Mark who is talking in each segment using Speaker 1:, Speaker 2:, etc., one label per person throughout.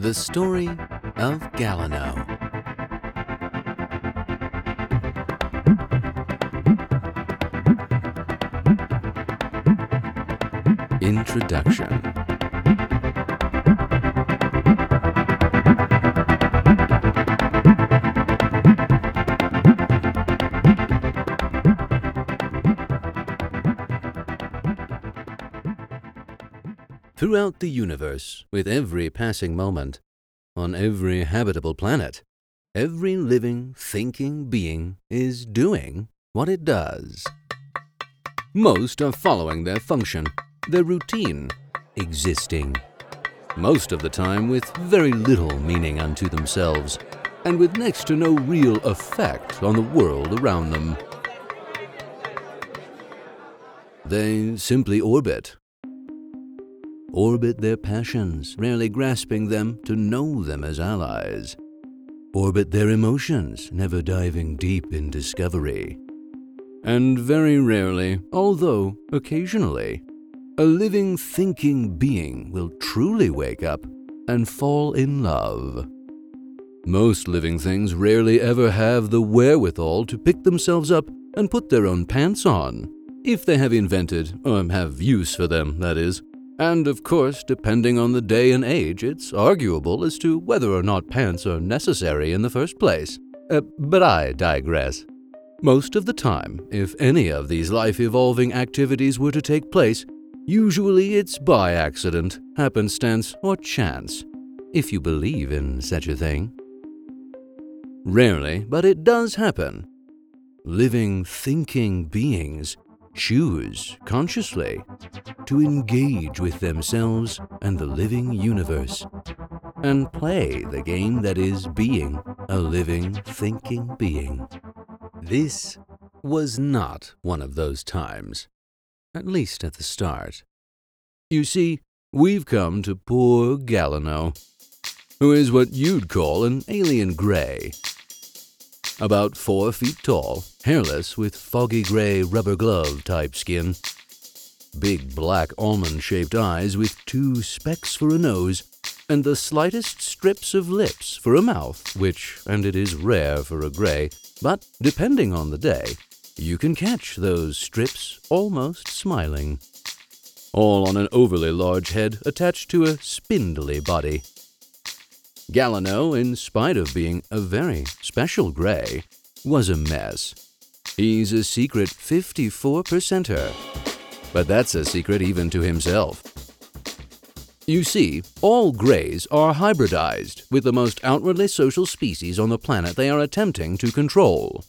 Speaker 1: The Story of Galliano. Introduction Throughout the universe, with every passing moment, on every habitable planet, every living, thinking being is doing what it does. Most are following their function, their routine, existing. Most of the time with very little meaning unto themselves, and with next to no real effect on the world around them. They simply orbit, orbit their passions, rarely grasping them to know them as allies. Orbit their emotions, never diving deep in discovery. And very rarely, although occasionally, a living, thinking being will truly wake up and fall in love. Most living things rarely ever have the wherewithal to pick themselves up and put their own pants on, if they have invented, or have use for them, that is, and of course, depending on the day and age, it's arguable as to whether or not pants are necessary in the first place. Uh, but I digress. Most of the time, if any of these life evolving activities were to take place, usually it's by accident, happenstance, or chance, if you believe in such a thing. Rarely, but it does happen. Living, thinking beings choose consciously to engage with themselves and the living universe and play the game that is being a living, thinking being. This was not one of those times, at least at the start. You see, we've come to poor Galliano, who is what you'd call an alien gray about four feet tall, hairless, with foggy gray rubber glove type skin. Big black almond shaped eyes with two specks for a nose, and the slightest strips of lips for a mouth, which, and it is rare for a gray, but depending on the day, you can catch those strips almost smiling. All on an overly large head attached to a spindly body. Galliano, in spite of being a very special gray, was a mess. He's a secret 54 percenter. But that's a secret even to himself. You see, all grays are hybridized with the most outwardly social species on the planet they are attempting to control.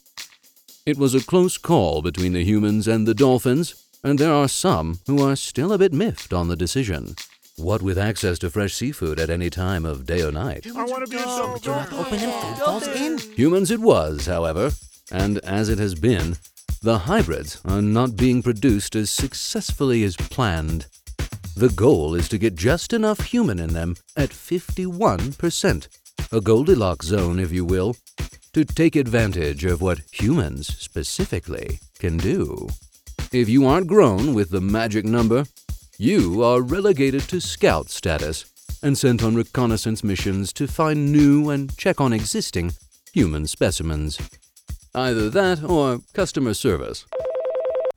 Speaker 1: It was a close call between the humans and the dolphins, and there are some who are still a bit miffed on the decision. What with access to fresh seafood at any time of day or night?
Speaker 2: I want to be some
Speaker 3: But you open and food falls in.
Speaker 1: Humans it was, however, and as it has been, the hybrids are not being produced as successfully as planned. The goal is to get just enough human in them at 51%, a Goldilocks zone, if you will, to take advantage of what humans specifically can do. If you aren't grown with the magic number, you are relegated to scout status and sent on reconnaissance missions to find new and check on existing human specimens. Either that or customer service.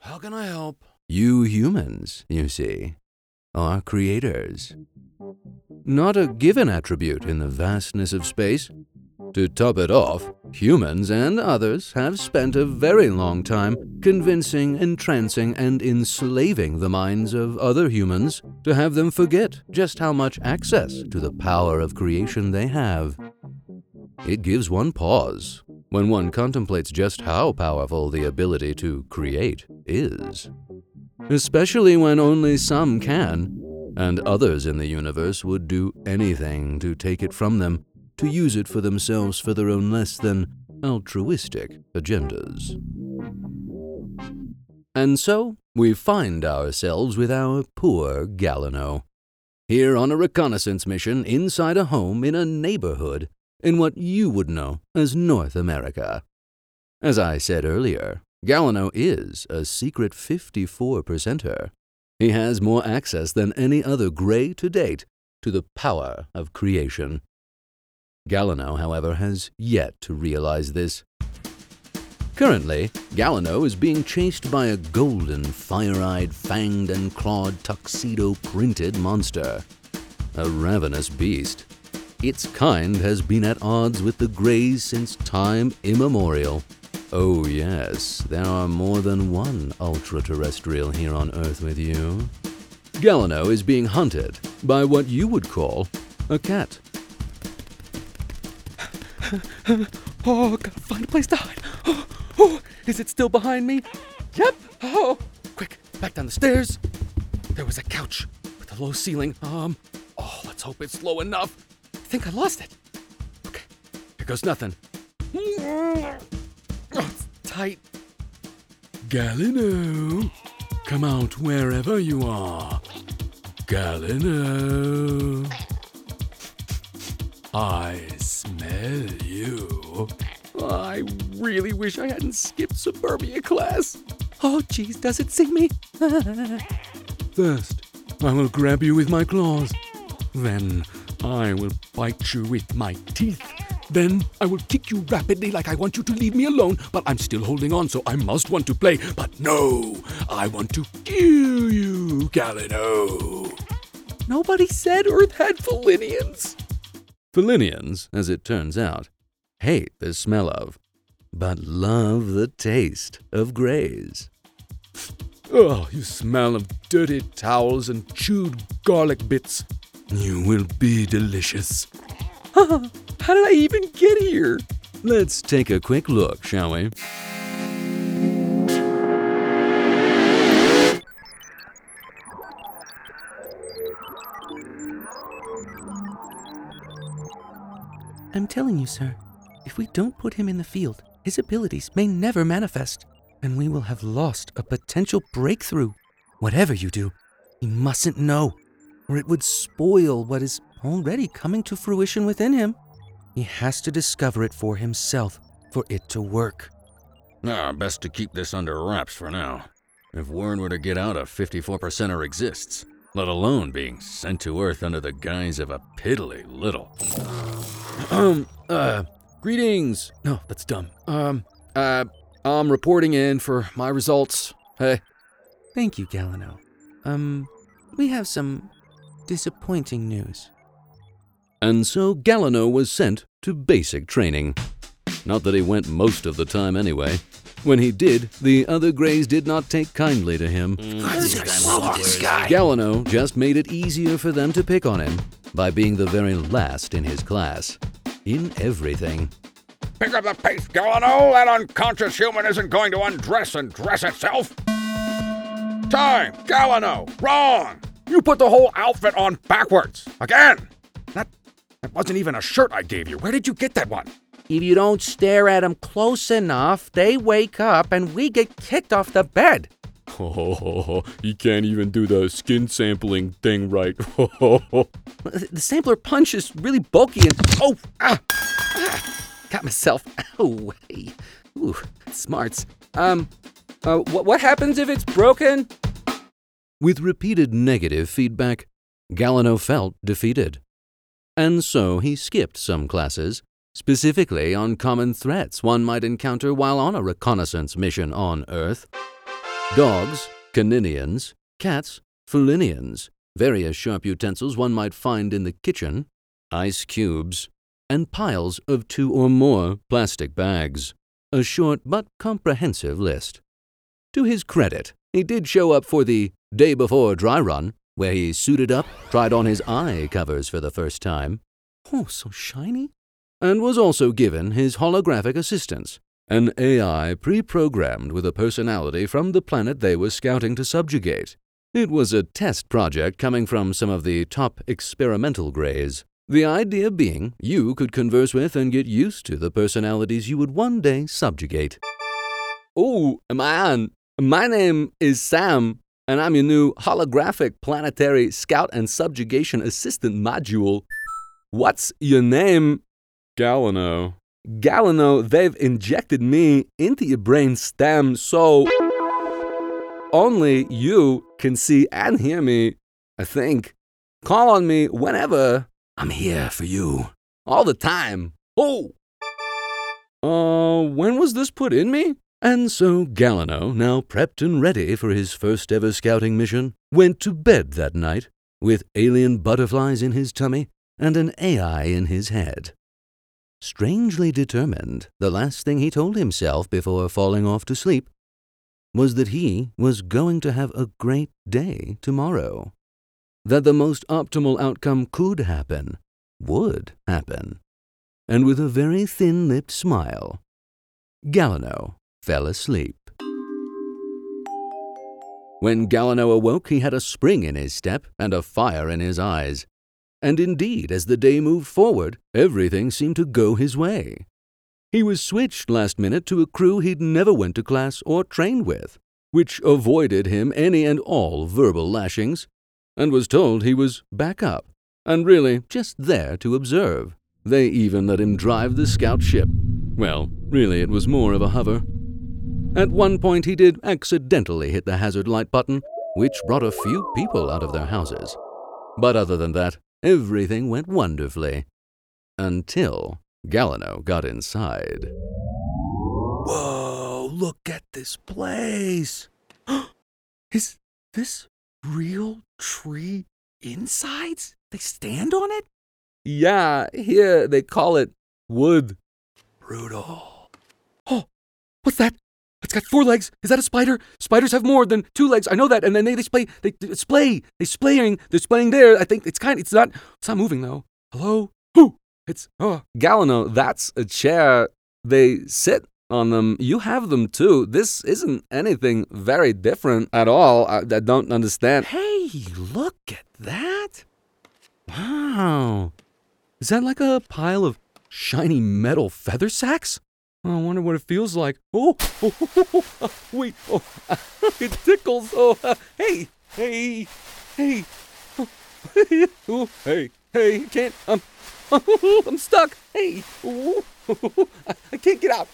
Speaker 2: How can I help?
Speaker 1: You humans, you see, are creators. Not a given attribute in the vastness of space. To top it off, humans and others have spent a very long time convincing, entrancing, and enslaving the minds of other humans to have them forget just how much access to the power of creation they have. It gives one pause when one contemplates just how powerful the ability to create is. Especially when only some can, and others in the universe would do anything to take it from them to use it for themselves for their own less than altruistic agendas. And so we find ourselves with our poor Galliano, here on a reconnaissance mission inside a home in a neighborhood in what you would know as North America. As I said earlier, Galliano is a secret 54 percenter. He has more access than any other gray to date, to the power of creation. Galliano, however, has yet to realize this. Currently, Galliano is being chased by a golden, fire eyed, fanged, and clawed tuxedo printed monster. A ravenous beast. Its kind has been at odds with the Greys since time immemorial. Oh, yes, there are more than one ultra terrestrial here on Earth with you. Galliano is being hunted by what you would call a cat.
Speaker 3: Oh, gotta find a place to hide. Oh, oh, is it still behind me? Yep. Oh, quick, back down the stairs. There was a couch with a low ceiling. Um, oh, let's hope it's low enough. I think I lost it. Okay, here goes nothing. Oh, it's tight.
Speaker 2: Galliano, come out wherever you are. Galliano. I smell you.
Speaker 3: I really wish I hadn't skipped suburbia class. Oh, geez, does it see me?
Speaker 2: First, I will grab you with my claws. Then, I will bite you with my teeth. Then, I will kick you rapidly like I want you to leave me alone, but I'm still holding on, so I must want to play. But no, I want to kill you, Galliano.
Speaker 3: Nobody said Earth had Felinians.
Speaker 1: Felinians, as it turns out, hate the smell of, but love the taste of grays.
Speaker 2: Oh, you smell of dirty towels and chewed garlic bits. You will be delicious.
Speaker 3: How did I even get here?
Speaker 1: Let's take a quick look, shall we?
Speaker 3: I'm telling you, sir, if we don't put him in the field, his abilities may never manifest, and we will have lost a potential breakthrough. Whatever you do, he mustn't know, or it would spoil what is already coming to fruition within him. He has to discover it for himself for it to work.
Speaker 1: Ah, best to keep this under wraps for now. If word were to get out a 54%er exists, let alone being sent to Earth under the guise of a piddly little.
Speaker 3: Um, uh, greetings. No, that's dumb. Um, uh, I'm reporting in for my results. Hey. Thank you, Galliano. Um, we have some disappointing news.
Speaker 1: And so Galliano was sent to basic training. Not that he went most of the time anyway. When he did, the other Greys did not take kindly to him. Galliano just made it easier for them to pick on him by being the very last in his class. In everything.
Speaker 4: Pick up the pace, Galliano. That unconscious human isn't going to undress and dress itself. Time, Galliano. Wrong. You put the whole outfit on backwards. Again. That, that wasn't even a shirt I gave you. Where did you get that one?
Speaker 3: If you don't stare at them close enough, they wake up and we get kicked off the bed.
Speaker 2: Oh, he can't even do the skin sampling thing right.
Speaker 3: The sampler punch is really bulky and oh, ah, ah got myself. Oh, hey, ooh, smarts. Um, uh, what what happens if it's broken?
Speaker 1: With repeated negative feedback, Galliano felt defeated. And so he skipped some classes, specifically on common threats one might encounter while on a reconnaissance mission on Earth. Dogs, caninians, cats, felinians, various sharp utensils one might find in the kitchen, ice cubes, and piles of two or more plastic bags. A short but comprehensive list. To his credit, he did show up for the day before dry run, where he suited up, tried on his eye covers for the first time,
Speaker 3: Oh, so shiny.
Speaker 1: and was also given his holographic assistance, an AI pre programmed with a personality from the planet they were scouting to subjugate. It was a test project coming from some of the top experimental greys. The idea being you could converse with and get used to the personalities you would one day subjugate.
Speaker 3: Oh, am I on? my name is Sam, and I'm your new holographic planetary scout and subjugation assistant module. What's your name?
Speaker 2: Galliano.
Speaker 3: Galliano, they've injected me into your brain stem so only you can see and hear me, I think.
Speaker 1: call on me whenever. I'm here for you. All the time. Oh! Uh, when was this put in me? And so Galliano, now prepped and ready for his first ever scouting mission, went to bed that night with alien butterflies in his tummy and an AI in his head. Strangely determined, the last thing he told himself before falling off to sleep was that he was going to have a great day tomorrow. That the most optimal outcome could happen, would happen. And with a very thin lipped smile, Galliano fell asleep. When Galliano awoke, he had a spring in his step and a fire in his eyes. And indeed, as the day moved forward, everything seemed to go his way. He was switched last minute to a crew he'd never went to class or trained with, which avoided him any and all verbal lashings, and was told he was back up, and really just there to observe. They even let him drive the scout ship. Well, really, it was more of a hover. At one point, he did accidentally hit the hazard light button, which brought a few people out of their houses. But other than that, everything went wonderfully. Until Galliano got inside.
Speaker 3: Whoa, look at this place. Is this real tree insides? They stand on it?
Speaker 1: Yeah, here they call it wood.
Speaker 3: Brutal. Oh, what's that? It's got four legs. Is that a spider? Spiders have more than two legs. I know that. And then they, display. they splay. They, they splay. They splaying. They're splaying there. I think it's kind. It's not. It's not moving though. Hello. Who? It's oh.
Speaker 1: Galliano, that's a chair. They sit on them. You have them too. This isn't anything very different at all. I, I don't understand.
Speaker 3: Hey, look at that. Wow. Is that like a pile of shiny metal feather sacks? Oh, I wonder what it feels like. Oh, oh, oh, oh wait, oh, it tickles. Oh, uh, hey, hey, hey, oh, hey, hey, can't. I'm, I'm stuck. Hey, ooh, I can't get out.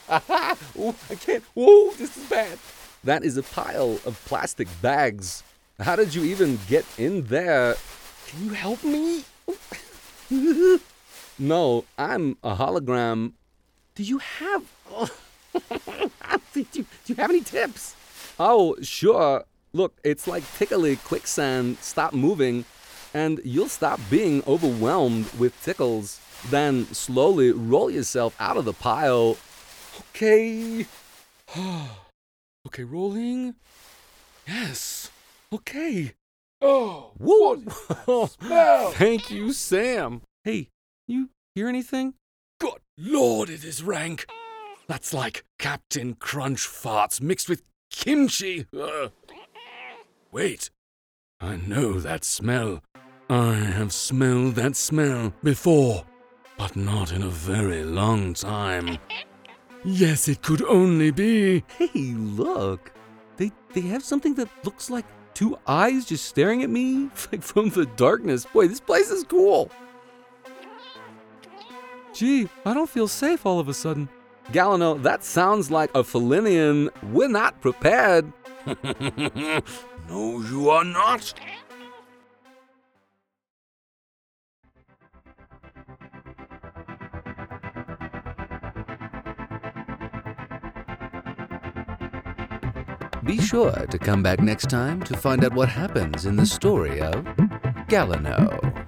Speaker 3: Ooh, I can't. Whoa, this is bad.
Speaker 1: That is a pile of plastic bags. How did you even get in there?
Speaker 3: Can you help me?
Speaker 1: no, I'm a hologram.
Speaker 3: Do you have do, you, do you have any tips?
Speaker 1: Oh, sure. Look, it's like tickly quicksand. Stop moving, and you'll stop being overwhelmed with tickles. Then slowly roll yourself out of the pile.
Speaker 3: Okay. okay, rolling. Yes. Okay.
Speaker 4: Oh, Woo. smell.
Speaker 1: Thank you, Sam.
Speaker 3: Hey, you hear anything?
Speaker 2: Lord, it is rank. That's like Captain Crunch farts mixed with kimchi. Wait, I know that smell. I have smelled that smell before, but not in a very long time. Yes, it could only be.
Speaker 3: Hey, look. They they have something that looks like two eyes just staring at me like from the darkness. Boy, this place is cool. Gee, I don't feel safe all of a sudden.
Speaker 1: Galliano, that sounds like a Felinian. We're not prepared.
Speaker 2: no, you are not.
Speaker 1: Be sure to come back next time to find out what happens in the story of Galliano.